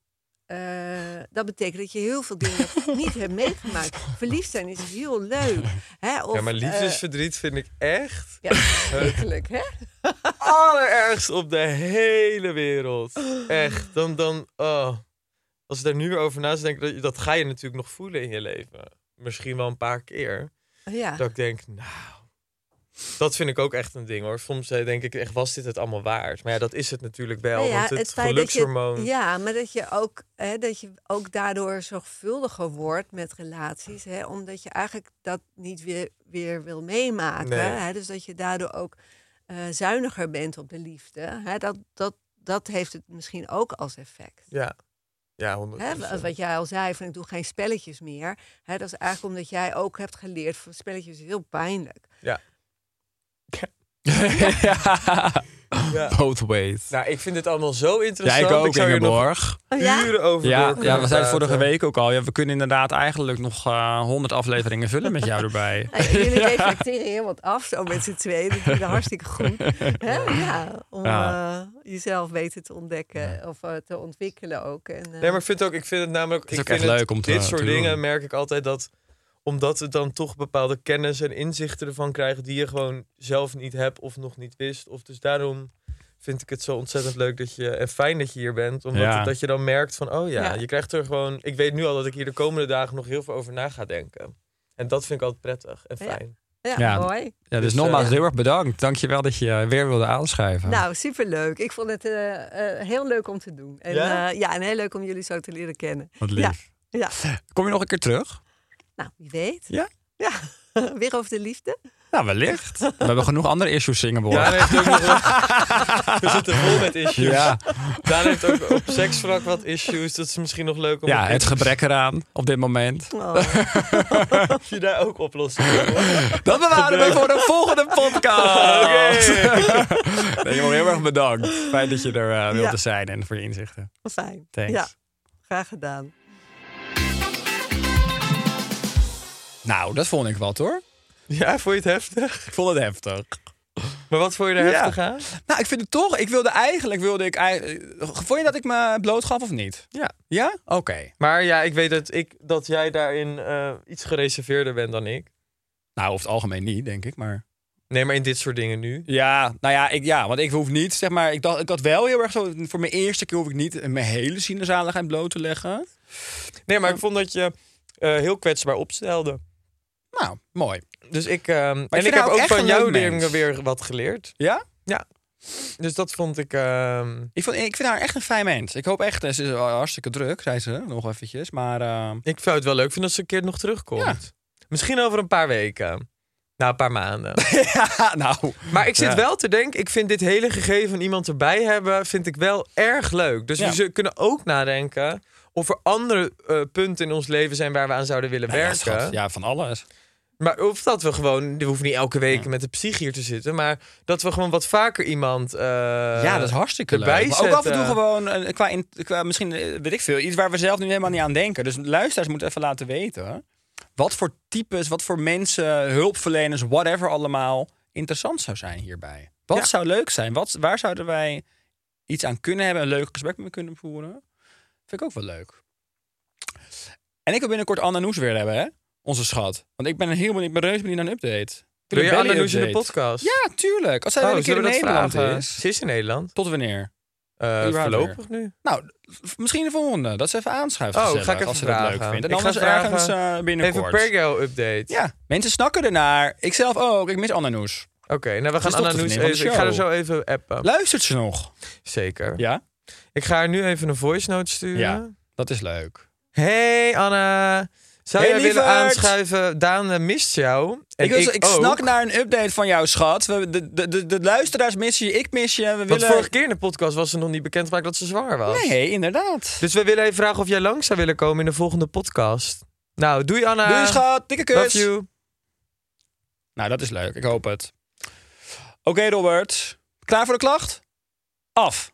eh, dat betekent dat je heel veel dingen niet hebt meegemaakt. Verliefd zijn is heel leuk. Hè? Of, ja, maar eh, liefdesverdriet vind ik echt ja, verschrikkelijk, hè? allerergst op de hele wereld. Echt. Dan, dan, oh. Als ik daar nu weer over na denk, dat, dat ga je natuurlijk nog voelen in je leven. Misschien wel een paar keer. Ja. Dat ik denk, nou, dat vind ik ook echt een ding hoor. Soms eh, denk ik echt, was dit het allemaal waard? Maar ja, dat is het natuurlijk wel. Nou ja, want het, dat je- gelukshormoon. ja, maar dat je, ook, hè, dat je ook daardoor zorgvuldiger wordt met relaties. Hè, omdat je eigenlijk dat niet weer, weer wil meemaken. Nee. Hè, dus dat je daardoor ook eh, zuiniger bent op de liefde. Hè, dat, dat, dat heeft het misschien ook als effect. Ja, ja 100%. Hè, wa- wat jij al zei, van ik doe geen spelletjes meer. Hè, dat is eigenlijk omdat jij ook hebt geleerd van spelletjes is heel pijnlijk. Ja. Ja. Both ways. Nou, ik vind dit allemaal zo Ja, interessant. ik ook, zou nog Ingeborg. Oh ja? uren over Ja, ja, we zeiden vorige week ook al. Ja, we kunnen inderdaad eigenlijk nog honderd afleveringen vullen met jou erbij. Jullie reflecteren heel wat af, zo met z'n tweeën. Dat vind ik hartstikke goed. Hè? Ja, om Ja. eh, jezelf beter te ontdekken of eh, te ontwikkelen ook. En, eh, Nee, maar ik vind, ook, ik vind het namelijk... is ik ook vind echt het- leuk om te- Dit soort te dingen doen. merk ik altijd dat... Omdat we dan toch bepaalde kennis en inzichten ervan krijgen... die je gewoon zelf niet hebt of nog niet wist. Of dus daarom vind ik het zo ontzettend leuk dat je... En fijn dat je hier bent. Omdat Ja. het- dat je dan merkt van... Oh ja, Ja. je krijgt er gewoon... Ik weet nu al dat ik hier de komende dagen nog heel veel over na ga denken. En dat vind ik altijd prettig en fijn. ja, Ja. mooi. Ja, dus, Dus, nogmaals eh, heel erg bedankt. Dankjewel dat je weer wilde aanschrijven. Nou, superleuk. Ik vond het eh, eh, heel leuk om te doen. En, ja, en heel leuk om jullie zo te leren kennen. Wat lief. Ja, Kom je nog een keer terug? Nou, wie weet. Ja? Ja, weer over de liefde. Nou, wellicht. We hebben genoeg andere issues zingen, Ja, heeft ook nog We zitten vol met issues. Ja, Daan heeft ook op seksvlak wat issues. Dat is misschien nog leuk om ja, het gebrek eraan op dit moment. Oh. Of je daar ook oplossingen voor. Dat bewaren we voor de volgende podcast. Oké. Heel erg bedankt. Fijn dat je er eh, wilde Ja. zijn en voor je inzichten. Fijn. Thanks. Ja, graag gedaan. Nou, dat vond ik wat hoor. Ja, vond je het heftig? Ik vond het heftig. Maar wat vond je er heftig aan? Nou, ik vind het toch. Ik wilde eigenlijk. Wilde ik, ei- eh, vond je dat ik me bloot gaf of niet? Ja. Ja? Oké. Maar ja, ik weet dat, ik, dat jij daarin eh, iets gereserveerder bent dan ik. Nou, over het algemeen niet, denk ik. Maar Nee, maar in dit soort dingen nu. ja, nou ja, ik, ja, want ik hoef niet, zeg maar, ik dacht, ik had wel heel erg zo, voor mijn eerste keer hoef ik niet mijn hele sinaasaligheid bloot te leggen. Nee, maar ik vond dat je eh, heel kwetsbaar opstelde. Nou, mooi. Dus ik, ehm, en ik heb ook van jou mens. weer wat geleerd. Ja? Dus dat vond ik. ehm, Ik, vond, ik vind haar echt een fijn mens. Ik hoop echt, ze is hartstikke druk, zei ze nog eventjes. Maar eh, ik zou het wel leuk vinden als ze een keer nog terugkomt. Ja. Misschien over een paar weken. Nou, een paar maanden. ja, nou. Maar ik zit Ja. wel te denken, ik vind dit hele gegeven van iemand erbij hebben, vind ik wel erg leuk. Dus Ja. we kunnen ook nadenken of er andere eh, punten in ons leven zijn waar we aan zouden willen Nou ja, werken. schat, ja, van alles. Maar of dat we gewoon, we hoeven niet elke week met de psych hier te zitten, maar dat we gewoon wat vaker iemand. eh, ja, dat is hartstikke leuk. Maar ook af en toe gewoon, eh, qua, in, qua misschien, eh, weet ik veel, iets waar we zelf nu helemaal niet aan denken. Dus luisteraars moeten even laten weten. Wat voor types, wat voor mensen, hulpverleners, whatever allemaal interessant zou zijn hierbij. Wat Ja. zou leuk zijn? Wat, waar zouden wij iets aan kunnen hebben, een leuk gesprek mee kunnen voeren? Vind ik ook wel leuk. En ik wil binnenkort Anna Noes weer hebben, hè? Onze schat. Want ik ben heel benieuwd, ik ben reuze benieuwd naar een update. Ik Wil je een in de podcast? Ja, tuurlijk. Als zij Oh, weer een keer in Nederland vragen? is. Ze is in Nederland. Tot wanneer? Eh, voorlopig nu. Nou, misschien de volgende. Dat ze even aanschuift. Oh, gezellig, ga ik even als ze dat leuk vragen. vinden. Ik En ga anders vragen- ergens eh, binnenkort. Even per girl update. Ja, mensen snakken ernaar. Ik zelf ook. Ik mis Anna Noes. Oké, nou we is gaan toch Anna de Noes vriendin van de even. Ik ga er zo even appen. Luistert ze nog? Zeker. Ja, Ik ga haar nu even een voice note sturen. Ja. dat is leuk. Hey Anna. Zou Hey, jij willen aanschuiven? Daan eh, mist jou. En ik, wil- ik snak naar een update van jou, schat. We, de, de, de, de luisteraars missen je, ik mis je. We Want willen... vorige keer in de podcast was ze nog niet bekendgemaakt dat ze zwanger was. Nee, inderdaad. Dus we willen even vragen of jij langs zou willen komen in de volgende podcast. Nou, doei Anna. Doei, schat. Dikke kus. Love you. Nou, dat is leuk. Ik hoop het. Oké, Robert. Klaar voor de klacht? Af.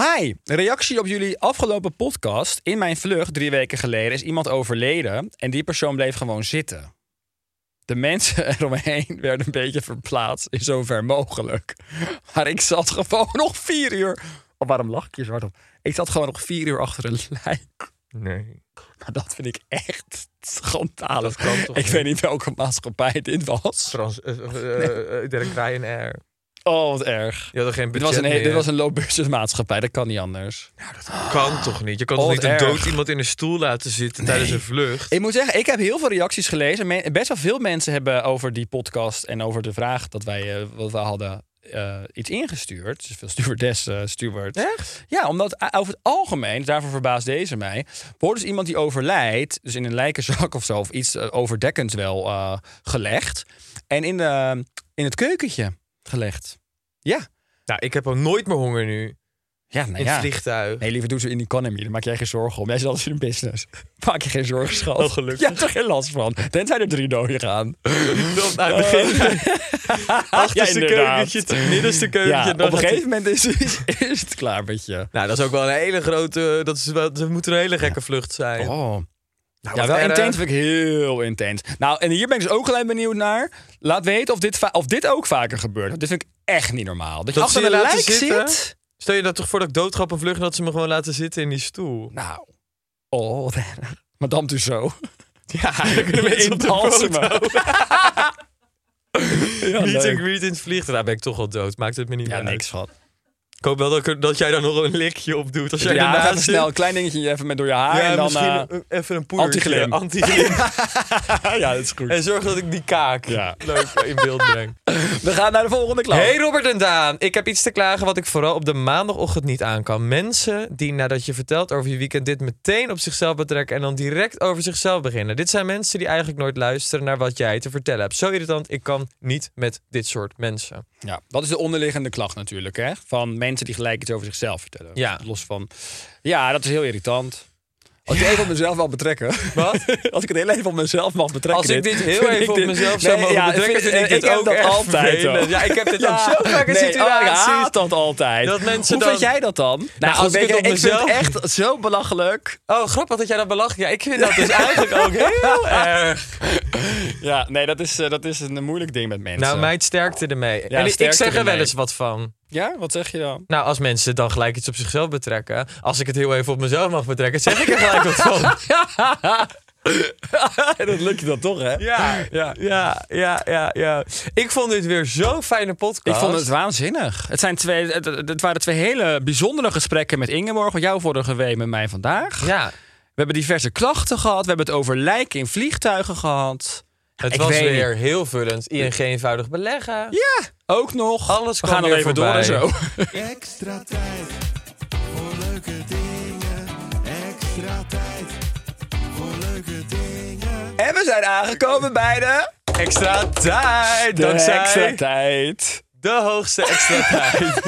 Hi, reactie op jullie afgelopen podcast. In mijn vlucht drie weken geleden is iemand overleden en die persoon bleef gewoon zitten. De mensen eromheen werden een beetje verplaatst in zover mogelijk. Maar ik zat gewoon nog vier uur. Oh, waarom lach ik je zo hard op? Ik zat gewoon nog vier uur achter een lijk. Nee. Maar dat vind ik echt schandalig. Ik niet? weet niet welke maatschappij dit was. Ik denk Ryanair. Oh, wat erg. Je had er geen Dit was, een, he- dit meer. was een low-budget maatschappij. Dat kan niet anders. kan toch niet? Je kan Oh, toch niet een dood iemand in een stoel laten zitten tijdens een vlucht? Ik moet zeggen, ik heb heel veel reacties gelezen. Best wel veel mensen hebben over die podcast en over de vraag dat wij eh, wat we hadden eh, iets ingestuurd. Dus veel stewardessen, stewards. Echt? Ja, omdat over het algemeen, daarvoor verbaast deze mij, wordt dus iemand die overlijdt, dus in een lijkenzak of zo, of iets eh, overdekkends wel eh, gelegd. En in, de, in het keukentje gelegd. Ja. Nou, ik heb al nooit meer honger nu. Ja, nou In ja. het vliegtuig. Nee, liever doe ze in de economy. Daar maak jij geen zorgen om. Jij zit altijd in een business. Maak je geen zorgen, schat. Oh, gelukkig. Je hebt er geen last van. Tenzij er drie doden gaan. Aan het begin. Achterste Ja, keukentje, middenste keukentje. Ja, op een gegeven moment is, is, is het klaar met je. Nou, dat is ook wel een hele grote... Dat, is wel, dat moet een hele gekke vlucht zijn. Oh. Nou, Ja, wel intens vind ik heel intens. Nou, en hier ben ik dus ook gelijk benieuwd naar. Laat weten of dit, of dit ook vaker gebeurt. Want dit vind ik echt niet normaal. Dat je achter een lijk zitten? zit. Stel je dat toch voor dat ik dood ga op een vlucht... en dat ze me gewoon laten zitten in die stoel. Nou. Oh. Madame Tussauds. Ja, dan kunnen mensen op de foto. Ja, Meet in het vliegtuig. Daar ben ik toch al dood. Maakt het me niet Ja, meer niks, uit. schat. Ik hoop wel dat, jij daar nog een likje op doet. Als jij Ja, even zit. snel een klein dingetje even met door je haar. Ja, en dan, misschien eh, even een poedertje. antiglim. Antiglim. ja, dat is goed. en zorg dat ik die kaak Ja. leuk in beeld breng. We gaan naar de volgende klant. Hey Robert en Daan, ik heb iets te klagen wat ik vooral op de maandagochtend niet aan kan. Mensen die nadat je vertelt over je weekend dit meteen op zichzelf betrekken en dan direct over zichzelf beginnen. Dit zijn mensen die eigenlijk nooit luisteren naar wat jij te vertellen hebt. Zo irritant, ik kan niet met dit soort mensen. Ja, dat is de onderliggende klacht natuurlijk, hè? Van mensen die gelijk iets over zichzelf vertellen. Ja. Los van. Ja, dat is heel irritant. Als ik het even op mezelf mag betrekken. Wat? Als ik het heel even op mezelf mag betrekken. Als ik dit heel even ik op dit- mezelf zou mogen betrekken, vind ik dit heb ook dat altijd. Ja, ik heb dit ook zo vaak in nee, situaties. Oh, ik dat altijd. Dat mensen Hoe dan- vind jij dat dan? Nou, als goed, ik het op ik vind het echt zo belachelijk. Oh, grappig dat jij dat belacht. Ja, ik vind dat dus eigenlijk ook heel erg. Ja, nee, dat is, eh, dat is een moeilijk ding met mensen. Nou, meid, sterkte ermee. Ja, en ik- zeg er wel eens wat van. Ja, wat zeg je dan? Nou, als mensen dan gelijk iets op zichzelf betrekken. Als ik het heel even op mezelf mag betrekken, zeg ik er gelijk wat van. dat lukt je dan toch, hè? Ja, Ja. ja, ja, ja, ja. Ik vond dit weer zo'n fijne podcast. Ik vond het waanzinnig. Het, zijn twee, het, het- het waren twee hele bijzondere gesprekken met Ingeborg. Jou vorige week, met mij vandaag. Ja, hebben diverse klachten gehad. We hebben het over lijken in vliegtuigen gehad. het Ik was weet weer heel vullend. ING eenvoudig beleggen. Ja, ook nog. Alles We kwam gaan nog weer even door en voorbij. zo. Extra tijd voor leuke dingen. Extra tijd voor leuke dingen. En we zijn aangekomen bij de... Extra tijd. De dankzij extra tijd. de hoogste extra tijd.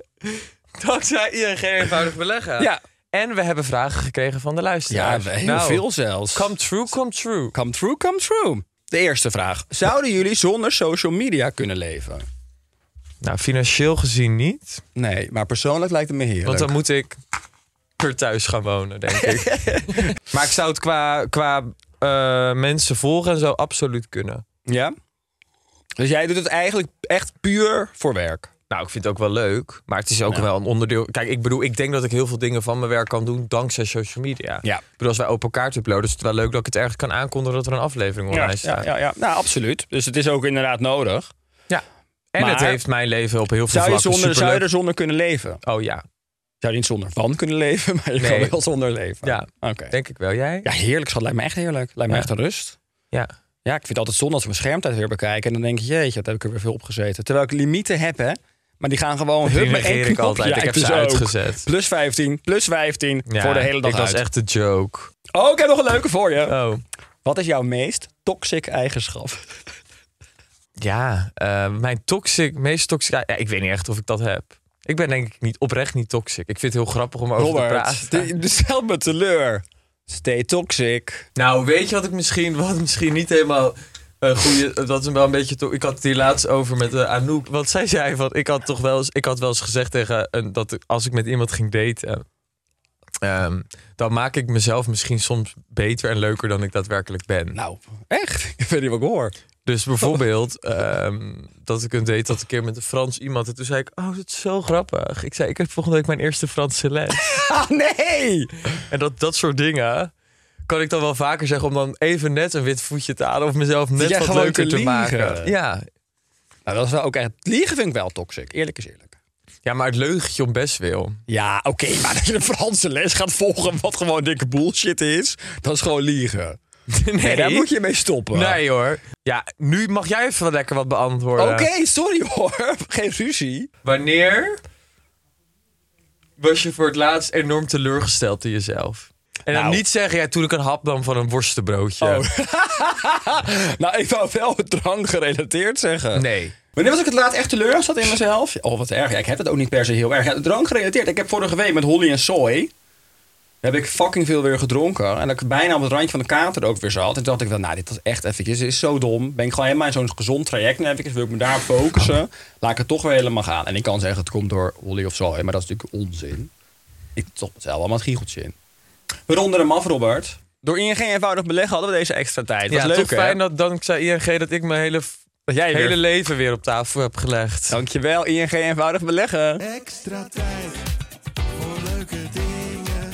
dankzij ING eenvoudig beleggen. Ja, En we hebben vragen gekregen van de ja luisteraars. heel Nou, veel zelfs. Come true, come true. Come true, come true. De eerste vraag. Zouden jullie zonder social media kunnen leven? Nou, financieel gezien niet. Nee, maar persoonlijk lijkt het me heerlijk. Want dan moet ik per thuis gaan wonen, denk ik. maar ik zou het qua, qua eh, mensen volgen en zo absoluut kunnen. Ja? Dus jij doet het eigenlijk echt puur voor werk? Nou, ik vind het ook wel leuk. Maar het is ook Ja. wel een onderdeel. Kijk, ik bedoel, ik denk dat ik heel veel dingen van mijn werk kan doen dankzij social media. Ja. Ik bedoel, als wij open kaart uploaden, is het wel leuk dat ik het ergens kan aankondigen dat er een aflevering online ja, staat. ja, ja. Nou, absoluut. Dus het is ook inderdaad nodig. Ja. En Maar- het heeft mijn leven op heel veel Zou je, vlakken zonder, zou je er zonder kunnen leven? Oh ja, Zou je niet zonder van kunnen leven, maar je Nee. kan wel zonder leven? Ja. Oké. denk ik wel. Jij? Ja, heerlijk schat. Lijkt me echt heerlijk. Lijkt me Ja. echt een rust. Ja. Ja, ik vind het altijd zonde als we mijn schermtijd weer bekijken. En dan denk je, jeetje, wat heb ik er weer veel op gezeten. Terwijl ik limieten heb, hè. Maar die gaan gewoon... Hup, met één altijd. Ja, ik heb dus ze ook. uitgezet. Plus 15, plus 15 Ja, voor de hele dag was uit. echt de joke. Oh, ik heb nog een leuke voor je. Oh. Wat is jouw meest toxic eigenschap? Ja, eh, mijn toxic, meest toxic... Ja, ik weet niet echt of ik dat heb. Ik ben denk ik niet, oprecht niet toxic. Ik vind het heel grappig om over te Robert, praten. de- stel me teleur. Stay toxic. Nou, weet je wat ik misschien, wat misschien niet helemaal een goede, dat is wel een beetje. to- Ik had het hier laatst over met eh, Anouk. Want zij zei van, ik had toch wel eens, ik had wel eens gezegd tegen een, dat als ik met iemand ging daten, ehm, dan maak ik mezelf misschien soms beter en leuker dan ik daadwerkelijk ben. Nou, echt? Ik weet niet wat ik hoor. Dus bijvoorbeeld ehm, dat ik een date had een keer met een Frans iemand en toen zei ik, oh, dat is zo grappig. Ik zei, ik heb volgende week mijn eerste Franse les. Ah, nee! En dat, dat soort dingen kan ik dan wel vaker zeggen om dan even net een wit voetje te halen of mezelf net jij wat leuker te maken. Ja. Nou, dat is wel ook echt... Liegen vind ik wel toxic. Eerlijk is eerlijk. ja, maar het leugentje om best wil. Ja, oké, maar als je een Franse les gaat volgen wat gewoon dikke bullshit is, dat is gewoon liegen. Nee, daar moet je mee stoppen. Nee hoor. Ja, nu mag jij even lekker wat beantwoorden. Oké, sorry hoor. Geen ruzie. Wanneer was je voor het laatst enorm teleurgesteld in jezelf? En dan Nou. niet zeggen, ja, toen ik een hap nam van een worstenbroodje. Oh. nou, ik wou wel drank gerelateerd zeggen. Nee. Wanneer was ik het laatst echt teleurgesteld in mezelf? Oh, wat erg. Ja, ik heb het ook niet per se heel erg. Ja, drank gerelateerd. Ik heb vorige week met Holly en Soy... heb ik fucking veel weer gedronken. En dat ik bijna op het randje van de kater ook weer zat. En toen dacht ik wel, nou, dit was echt eventjes... dit is zo dom. Ben ik gewoon helemaal in zo'n gezond traject nu eventjes. Wil ik me daarop focussen. Laat ik het toch weer helemaal gaan. En ik kan zeggen, het komt door Holly of Soy. Maar dat is natuurlijk onzin. Ik toch zelf allemaal het giecheltje in. We ronden hem af, Robert. Door ING eenvoudig beleggen hadden we deze extra tijd. Was Ja, leuk, toch hè? fijn dat dankzij ING dat ik mijn hele, Dat jij hele weer... leven weer op tafel heb gelegd. Dankjewel, ING eenvoudig beleggen. Extra tijd voor leuke dingen.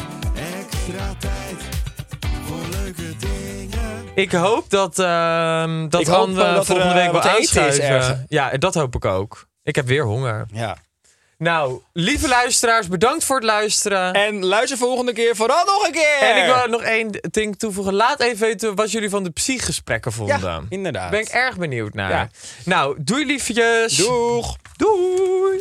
Extra tijd voor leuke dingen. Ik hoop dat, ehm dat Ik hoop Han wel eh, dat er, volgende eh, week is ergens. aanschuiven. Ja, dat hoop ik ook. Ik heb weer honger. Ja. Nou, lieve luisteraars, bedankt voor het luisteren. En luister volgende keer vooral nog een keer. En ik wil nog één ding toevoegen. Laat even weten wat jullie van de psychgesprekken vonden. Ja, inderdaad. ben ik erg benieuwd naar. Ja. Nou, doei liefjes. Doeg. Doei.